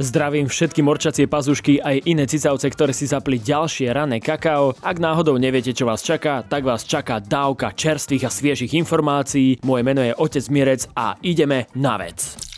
Zdravím všetky morčacie pazušky aj iné cicavce, ktoré si zapli ďalšie rané kakao. Ak náhodou neviete, čo vás čaká, tak vás čaká dávka čerstvých a sviežých informácií. Moje meno je Otec Mirec a ideme na vec.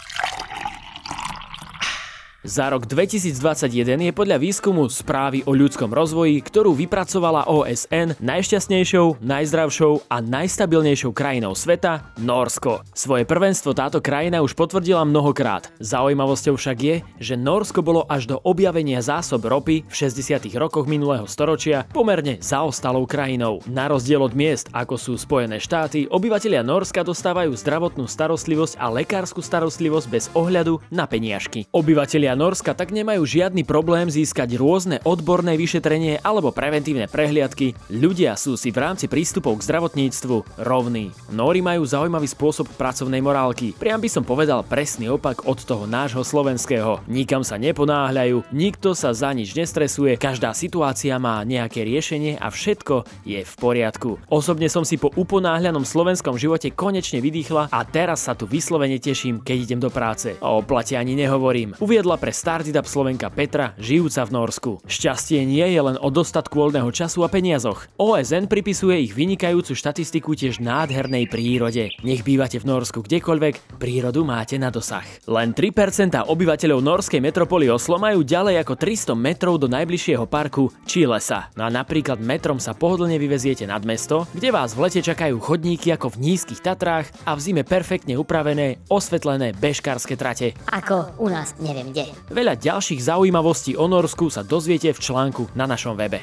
Za rok 2021 je podľa výskumu správy o ľudskom rozvoji, ktorú vypracovala OSN, najšťastnejšou, najzdravšou a najstabilnejšou krajinou sveta Norsko. Svoje prvenstvo táto krajina už potvrdila mnohokrát. Zaujímavosťou však je, že Norsko bolo až do objavenia zásob ropy v 60. rokoch minulého storočia pomerne zaostalou krajinou. Na rozdiel od miest, ako sú Spojené štáty, obyvatelia Norska dostávajú zdravotnú starostlivosť a lekárskú starostlivosť bez ohľadu na peniažky. Obyvatelia Obyvatelia Norska tak nemajú žiadny problém získať rôzne odborné vyšetrenie alebo preventívne prehliadky. Ľudia sú si v rámci prístupov k zdravotníctvu rovní. Nóri majú zaujímavý spôsob pracovnej morálky. Priam by som povedal presný opak od toho nášho slovenského. Nikam sa neponáhľajú, nikto sa za nič nestresuje, každá situácia má nejaké riešenie a všetko je v poriadku. Osobne som si po uponáhľanom slovenskom živote konečne vydýchla a teraz sa tu vyslovene teším, keď idem do práce. O plate ani nehovorím. Uviedla pre Startup Slovenka Petra, žijúca v Norsku. Šťastie nie je len o dostatku voľného času a peniazoch. OSN pripisuje ich vynikajúcu štatistiku tiež nádhernej prírode. Nech bývate v Norsku kdekoľvek, prírodu máte na dosah. Len 3% obyvateľov norskej metropoly Oslo majú ďalej ako 300 metrov do najbližšieho parku či lesa. No a napríklad metrom sa pohodlne vyveziete nad mesto, kde vás v lete čakajú chodníky ako v nízkych Tatrách a v zime perfektne upravené, osvetlené bežkárske trate. Ako u nás neviem kde. Veľa ďalších zaujímavostí o Norsku sa dozviete v článku na našom webe.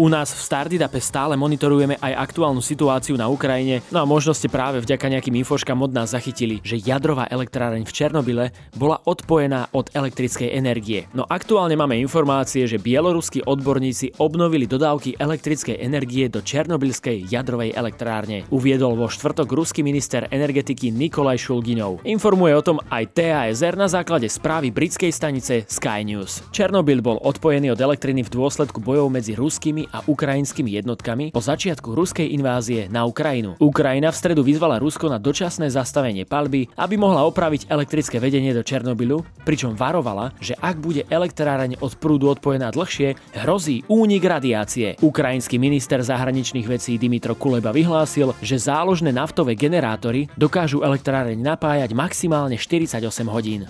U nás v Stardidape stále monitorujeme aj aktuálnu situáciu na Ukrajine, no a možno ste práve vďaka nejakým infoškám od nás zachytili, že jadrová elektráreň v Černobyle bola odpojená od elektrickej energie. No aktuálne máme informácie, že bieloruskí odborníci obnovili dodávky elektrickej energie do Černobylskej jadrovej elektrárne. Uviedol vo štvrtok ruský minister energetiky Nikolaj Šulginov. Informuje o tom aj TASR na základe správy britskej stanice Sky News. Černobyl bol odpojený od elektriny v dôsledku bojov medzi ruskými ruskými a ukrajinskými jednotkami po začiatku ruskej invázie na Ukrajinu. Ukrajina v stredu vyzvala Rusko na dočasné zastavenie palby, aby mohla opraviť elektrické vedenie do Černobylu, pričom varovala, že ak bude elektráreň od prúdu odpojená dlhšie, hrozí únik radiácie. Ukrajinský minister zahraničných vecí Dimitro Kuleba vyhlásil, že záložné naftové generátory dokážu elektráreň napájať maximálne 48 hodín.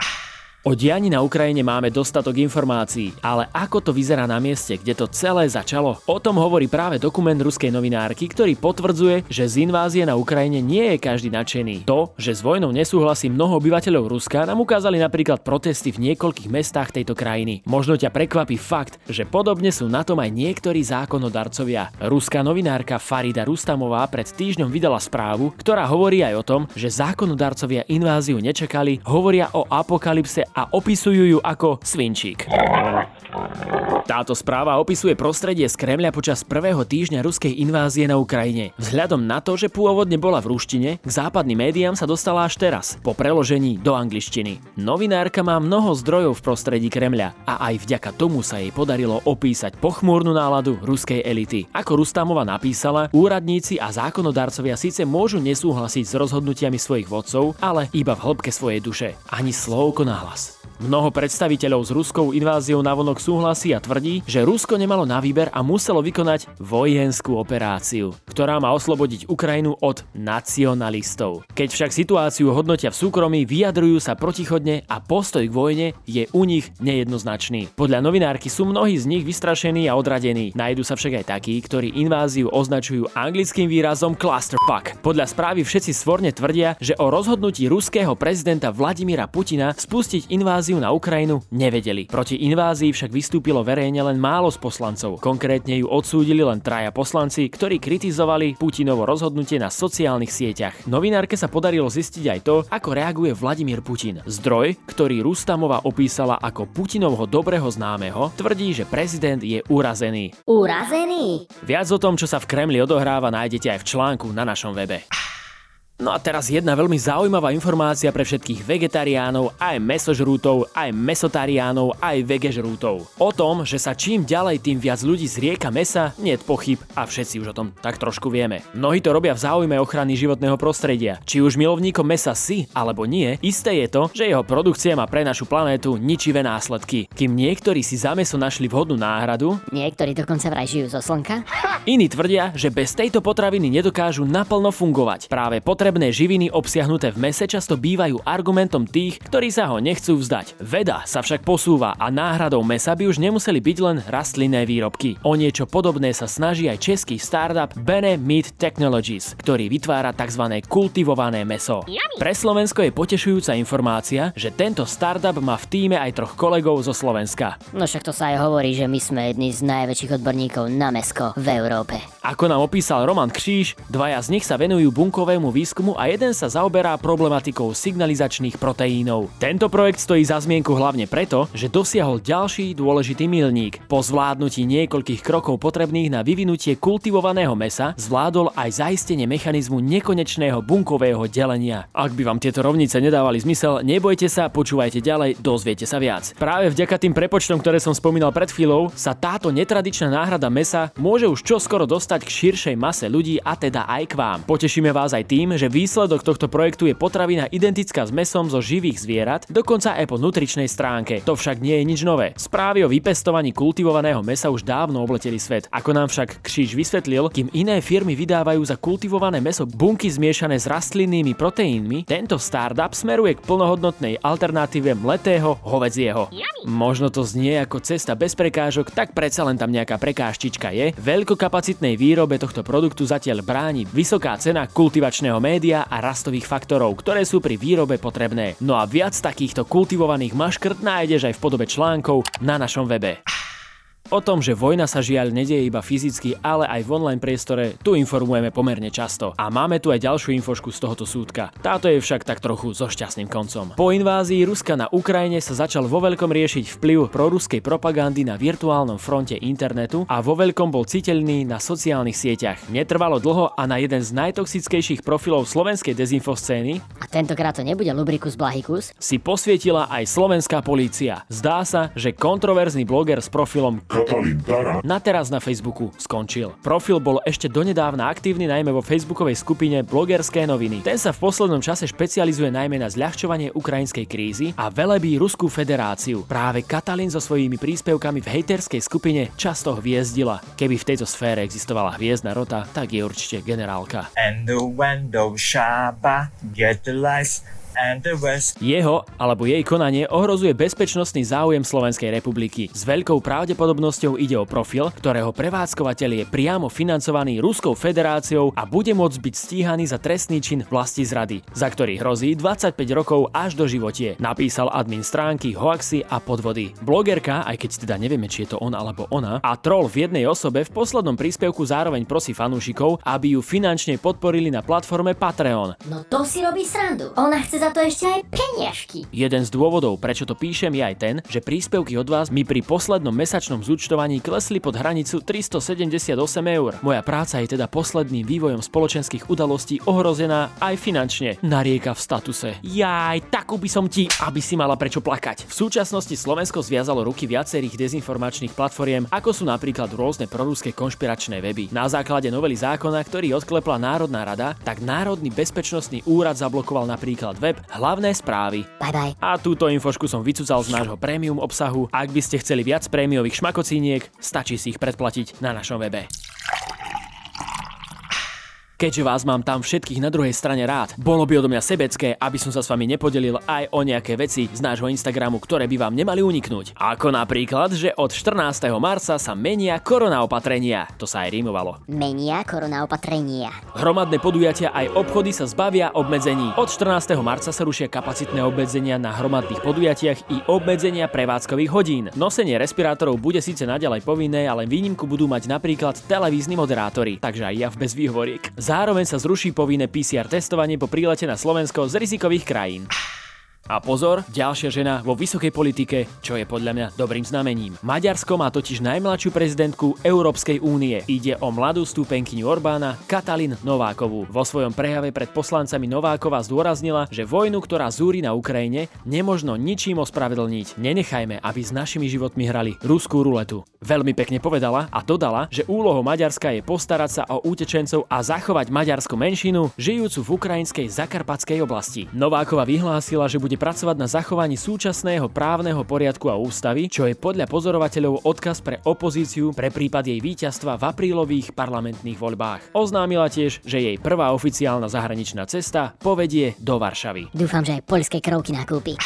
O diani na Ukrajine máme dostatok informácií, ale ako to vyzerá na mieste, kde to celé začalo? O tom hovorí práve dokument ruskej novinárky, ktorý potvrdzuje, že z invázie na Ukrajine nie je každý nadšený. To, že s vojnou nesúhlasí mnoho obyvateľov Ruska, nám ukázali napríklad protesty v niekoľkých mestách tejto krajiny. Možno ťa prekvapí fakt, že podobne sú na tom aj niektorí zákonodarcovia. Ruská novinárka Farida Rustamová pred týždňom vydala správu, ktorá hovorí aj o tom, že zákonodarcovia inváziu nečakali, hovoria o apokalypse a opisujú ju ako svinčík. Táto správa opisuje prostredie z Kremľa počas prvého týždňa ruskej invázie na Ukrajine. Vzhľadom na to, že pôvodne bola v ruštine, k západným médiám sa dostala až teraz, po preložení do angličtiny. Novinárka má mnoho zdrojov v prostredí Kremľa a aj vďaka tomu sa jej podarilo opísať pochmúrnu náladu ruskej elity. Ako Rustamova napísala, úradníci a zákonodarcovia síce môžu nesúhlasiť s rozhodnutiami svojich vodcov, ale iba v hĺbke svojej duše. Ani slovko nahlas. Mnoho predstaviteľov s ruskou inváziou navonok súhlasí a tvrdí, že Rusko nemalo na výber a muselo vykonať vojenskú operáciu, ktorá má oslobodiť Ukrajinu od nacionalistov. Keď však situáciu hodnotia v súkromí, vyjadrujú sa protichodne a postoj k vojne je u nich nejednoznačný. Podľa novinárky sú mnohí z nich vystrašení a odradení. Najdu sa však aj takí, ktorí inváziu označujú anglickým výrazom clusterfuck. Podľa správy všetci svorne tvrdia, že o rozhodnutí ruského prezidenta Vladimíra Putina spustiť inváziu inváziu na Ukrajinu nevedeli. Proti invázii však vystúpilo verejne len málo z poslancov. Konkrétne ju odsúdili len traja poslanci, ktorí kritizovali Putinovo rozhodnutie na sociálnych sieťach. Novinárke sa podarilo zistiť aj to, ako reaguje Vladimír Putin. Zdroj, ktorý Rustamova opísala ako Putinovho dobrého známeho, tvrdí, že prezident je urazený. Urazený? Viac o tom, čo sa v Kremli odohráva, nájdete aj v článku na našom webe. No a teraz jedna veľmi zaujímavá informácia pre všetkých vegetariánov, aj mesožrútov, aj mesotariánov, aj vegežrútov. O tom, že sa čím ďalej tým viac ľudí zrieka mesa, nie pochyb a všetci už o tom tak trošku vieme. Mnohí to robia v záujme ochrany životného prostredia. Či už milovníkom mesa si alebo nie, isté je to, že jeho produkcia má pre našu planétu ničivé následky. Kým niektorí si za meso našli vhodnú náhradu, Niektorí dokonca vraj žijú zo slnka. iní tvrdia, že bez tejto potraviny nedokážu naplno fungovať. Práve potrebné živiny obsiahnuté v mese často bývajú argumentom tých, ktorí sa ho nechcú vzdať. Veda sa však posúva a náhradou mesa by už nemuseli byť len rastlinné výrobky. O niečo podobné sa snaží aj český startup Bene Meat Technologies, ktorý vytvára tzv. kultivované meso. Pre Slovensko je potešujúca informácia, že tento startup má v týme aj troch kolegov zo Slovenska. No však to sa aj hovorí, že my sme jedni z najväčších odborníkov na mesko v Európe. Ako nám opísal Roman Kříž, dvaja z nich sa venujú bunkovému výskumu a jeden sa zaoberá problematikou signalizačných proteínov. Tento projekt stojí za zmienku hlavne preto, že dosiahol ďalší dôležitý milník. Po zvládnutí niekoľkých krokov potrebných na vyvinutie kultivovaného mesa zvládol aj zaistenie mechanizmu nekonečného bunkového delenia. Ak by vám tieto rovnice nedávali zmysel, nebojte sa, počúvajte ďalej, dozviete sa viac. Práve vďaka tým prepočtom, ktoré som spomínal pred chvíľou, sa táto netradičná náhrada mesa môže už čoskoro dostať k širšej mase ľudí a teda aj k vám. Potešíme vás aj tým, že výsledok tohto projektu je potravina identická s mesom zo živých zvierat, dokonca aj po nutričnej stránke. To však nie je nič nové. Správy o vypestovaní kultivovaného mesa už dávno obleteli svet. Ako nám však Kříž vysvetlil, kým iné firmy vydávajú za kultivované meso bunky zmiešané s rastlinnými proteínmi, tento startup smeruje k plnohodnotnej alternatíve mletého hovedzieho. Možno to znie ako cesta bez prekážok, tak predsa len tam nejaká prekážčička je. Veľkokapacitnej výrobe tohto produktu zatiaľ bráni vysoká cena kultivačného média a rastových faktorov, ktoré sú pri výrobe potrebné. No a viac takýchto kultivovaných maškrt nájdeš aj v podobe článkov na našom webe. O tom, že vojna sa žiaľ nedieje iba fyzicky, ale aj v online priestore, tu informujeme pomerne často. A máme tu aj ďalšiu infošku z tohoto súdka. Táto je však tak trochu so šťastným koncom. Po invázii Ruska na Ukrajine sa začal vo veľkom riešiť vplyv proruskej propagandy na virtuálnom fronte internetu a vo veľkom bol citeľný na sociálnych sieťach. Netrvalo dlho a na jeden z najtoxickejších profilov slovenskej dezinfoscény A tentokrát to nebude Lubricus Blahicus? si posvietila aj slovenská polícia. Zdá sa, že kontroverzný bloger s profilom Katalin na teraz na Facebooku skončil. Profil bol ešte donedávna aktívny najmä vo facebookovej skupine Blogerské noviny. Ten sa v poslednom čase špecializuje najmä na zľahčovanie ukrajinskej krízy a velebí Ruskú federáciu. Práve Katalin so svojimi príspevkami v hejterskej skupine často hviezdila. Keby v tejto sfére existovala hviezdna rota, tak je určite generálka. and the window Shabba get the lights. Jeho alebo jej konanie ohrozuje bezpečnostný záujem Slovenskej republiky. S veľkou pravdepodobnosťou ide o profil, ktorého prevádzkovateľ je priamo financovaný Ruskou federáciou a bude môcť byť stíhaný za trestný čin vlasti zrady, za ktorý hrozí 25 rokov až do životie, napísal admin stránky Hoaxy a podvody. Blogerka, aj keď teda nevieme, či je to on alebo ona, a troll v jednej osobe v poslednom príspevku zároveň prosí fanúšikov, aby ju finančne podporili na platforme Patreon. No to si robí srandu. Ona chce za to ešte aj peniažky. Jeden z dôvodov, prečo to píšem, je aj ten, že príspevky od vás mi pri poslednom mesačnom zúčtovaní klesli pod hranicu 378 eur. Moja práca je teda posledným vývojom spoločenských udalostí ohrozená aj finančne. Narieka v statuse. Jaj, takú by som ti, aby si mala prečo plakať. V súčasnosti Slovensko zviazalo ruky viacerých dezinformačných platformiem, ako sú napríklad rôzne proruské konšpiračné weby. Na základe novely zákona, ktorý odklepla Národná rada, tak Národný bezpečnostný úrad zablokoval napríklad web Hlavné správy. Bye bye. A túto infošku som vycucal z nášho prémium obsahu. Ak by ste chceli viac prémiových šmakocíniek, stačí si ich predplatiť na našom webe. Keďže vás mám tam všetkých na druhej strane rád, bolo by odo mňa sebecké, aby som sa s vami nepodelil aj o nejaké veci z nášho Instagramu, ktoré by vám nemali uniknúť. Ako napríklad, že od 14. marca sa menia korona opatrenia. To sa aj rímovalo. Menia korona opatrenia. Hromadné podujatia aj obchody sa zbavia obmedzení. Od 14. marca sa rušia kapacitné obmedzenia na hromadných podujatiach i obmedzenia prevádzkových hodín. Nosenie respirátorov bude síce naďalej povinné, ale výnimku budú mať napríklad televízni moderátori, takže aj ja v bez výhovoriek. Zároveň sa zruší povinné PCR testovanie po prílete na Slovensko z rizikových krajín. A pozor, ďalšia žena vo vysokej politike, čo je podľa mňa dobrým znamením. Maďarsko má totiž najmladšiu prezidentku Európskej únie. Ide o mladú stúpenkyňu Orbána, Katalin Novákovú. Vo svojom prejave pred poslancami Nováková zdôraznila, že vojnu, ktorá zúri na Ukrajine, nemožno ničím ospravedlniť. Nenechajme, aby s našimi životmi hrali ruskú ruletu. Veľmi pekne povedala a dodala, že úlohou Maďarska je postarať sa o utečencov a zachovať maďarskú menšinu, žijúcu v ukrajinskej zakarpatskej oblasti. Nováková vyhlásila, že bude bude pracovať na zachovaní súčasného právneho poriadku a ústavy, čo je podľa pozorovateľov odkaz pre opozíciu pre prípad jej víťazstva v aprílových parlamentných voľbách. Oznámila tiež, že jej prvá oficiálna zahraničná cesta povedie do Varšavy. Dúfam, že aj poľské krovky nakúpi.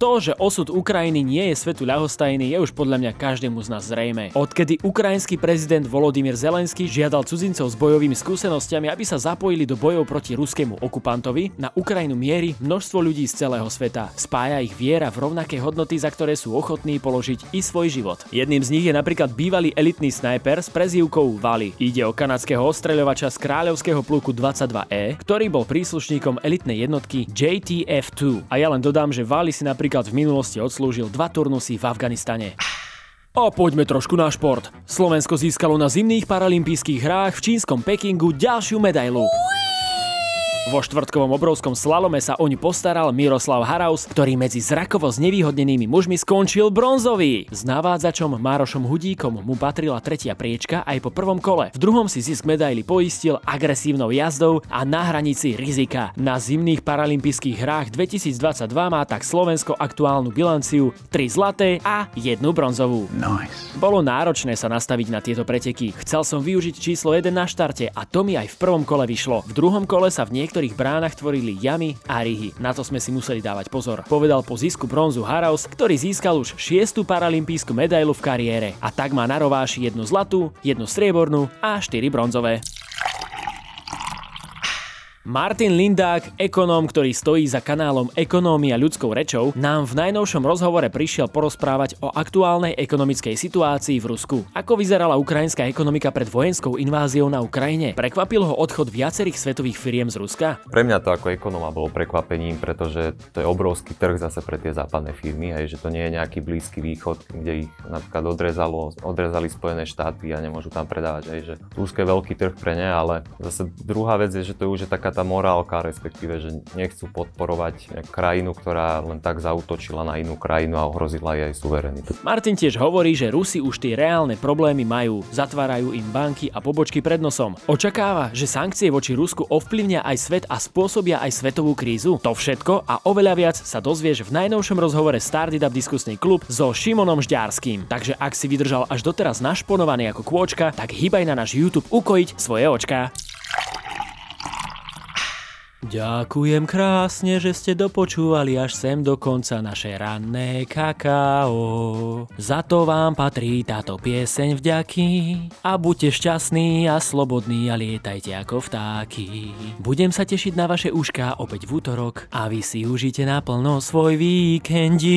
To, že osud Ukrajiny nie je svetu ľahostajný, je už podľa mňa každému z nás zrejme. Odkedy ukrajinský prezident Volodymyr Zelenský žiadal cudzincov s bojovými skúsenostiami, aby sa zapojili do bojov proti ruskému okupantovi, na Ukrajinu mierí množstvo ľudí z celého sveta. Spája ich viera v rovnaké hodnoty, za ktoré sú ochotní položiť i svoj život. Jedným z nich je napríklad bývalý elitný snajper s prezývkou Vali. Ide o kanadského ostreľovača z kráľovského pluku 22E, ktorý bol príslušníkom elitnej jednotky JTF-2. A ja len dodám, že Vali si napríklad napríklad v minulosti odslúžil dva turnusy v Afganistane. A poďme trošku na šport. Slovensko získalo na zimných paralympijských hrách v čínskom Pekingu ďalšiu medailu. Vo štvrtkovom obrovskom slalome sa oň postaral Miroslav Haraus, ktorý medzi zrakovo znevýhodnenými mužmi skončil bronzový. S navádzačom Márošom Hudíkom mu patrila tretia priečka aj po prvom kole. V druhom si zisk medaily poistil agresívnou jazdou a na hranici rizika. Na zimných paralympijských hrách 2022 má tak Slovensko aktuálnu bilanciu 3 zlaté a jednu bronzovú. Nice. Bolo náročné sa nastaviť na tieto preteky. Chcel som využiť číslo 1 na štarte a to mi aj v prvom kole vyšlo. V druhom kole sa v niek- niektorých bránach tvorili jamy a ryhy. Na to sme si museli dávať pozor. Povedal po zisku bronzu Haraus, ktorý získal už šiestu paralympijskú medailu v kariére a tak má na rováši jednu zlatú, jednu striebornú a štyri bronzové. Martin Lindák, ekonóm, ktorý stojí za kanálom Ekonómia ľudskou rečou, nám v najnovšom rozhovore prišiel porozprávať o aktuálnej ekonomickej situácii v Rusku. Ako vyzerala ukrajinská ekonomika pred vojenskou inváziou na Ukrajine? Prekvapil ho odchod viacerých svetových firiem z Ruska? Pre mňa to ako ekonóma bolo prekvapením, pretože to je obrovský trh zase pre tie západné firmy, aj že to nie je nejaký blízky východ, kde ich napríklad odrezalo, odrezali Spojené štáty a nemôžu tam predávať, aj že Rusko je veľký trh pre ne, ale zase druhá vec je, že to už je taká tá morálka, respektíve, že nechcú podporovať krajinu, ktorá len tak zautočila na inú krajinu a ohrozila jej suverenitu. Martin tiež hovorí, že Rusi už tie reálne problémy majú, zatvárajú im banky a pobočky pred nosom. Očakáva, že sankcie voči Rusku ovplyvnia aj svet a spôsobia aj svetovú krízu. To všetko a oveľa viac sa dozvieš v najnovšom rozhovore Startup diskusný klub so Šimonom Žďárským. Takže ak si vydržal až doteraz našponovaný ako kôčka, tak hýbaj na náš YouTube ukojiť svoje očka. Ďakujem krásne, že ste dopočúvali až sem do konca naše ranné kakao. Za to vám patrí táto pieseň vďaky. A buďte šťastní a slobodní a lietajte ako vtáky. Budem sa tešiť na vaše ušká opäť v útorok a vy si užite naplno svoj víkendík.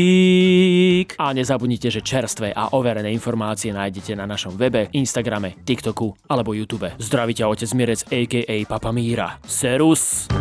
A nezabudnite, že čerstvé a overené informácie nájdete na našom webe, Instagrame, TikToku alebo YouTube. Zdravíte otec Mirec aka Papa Míra. Serus!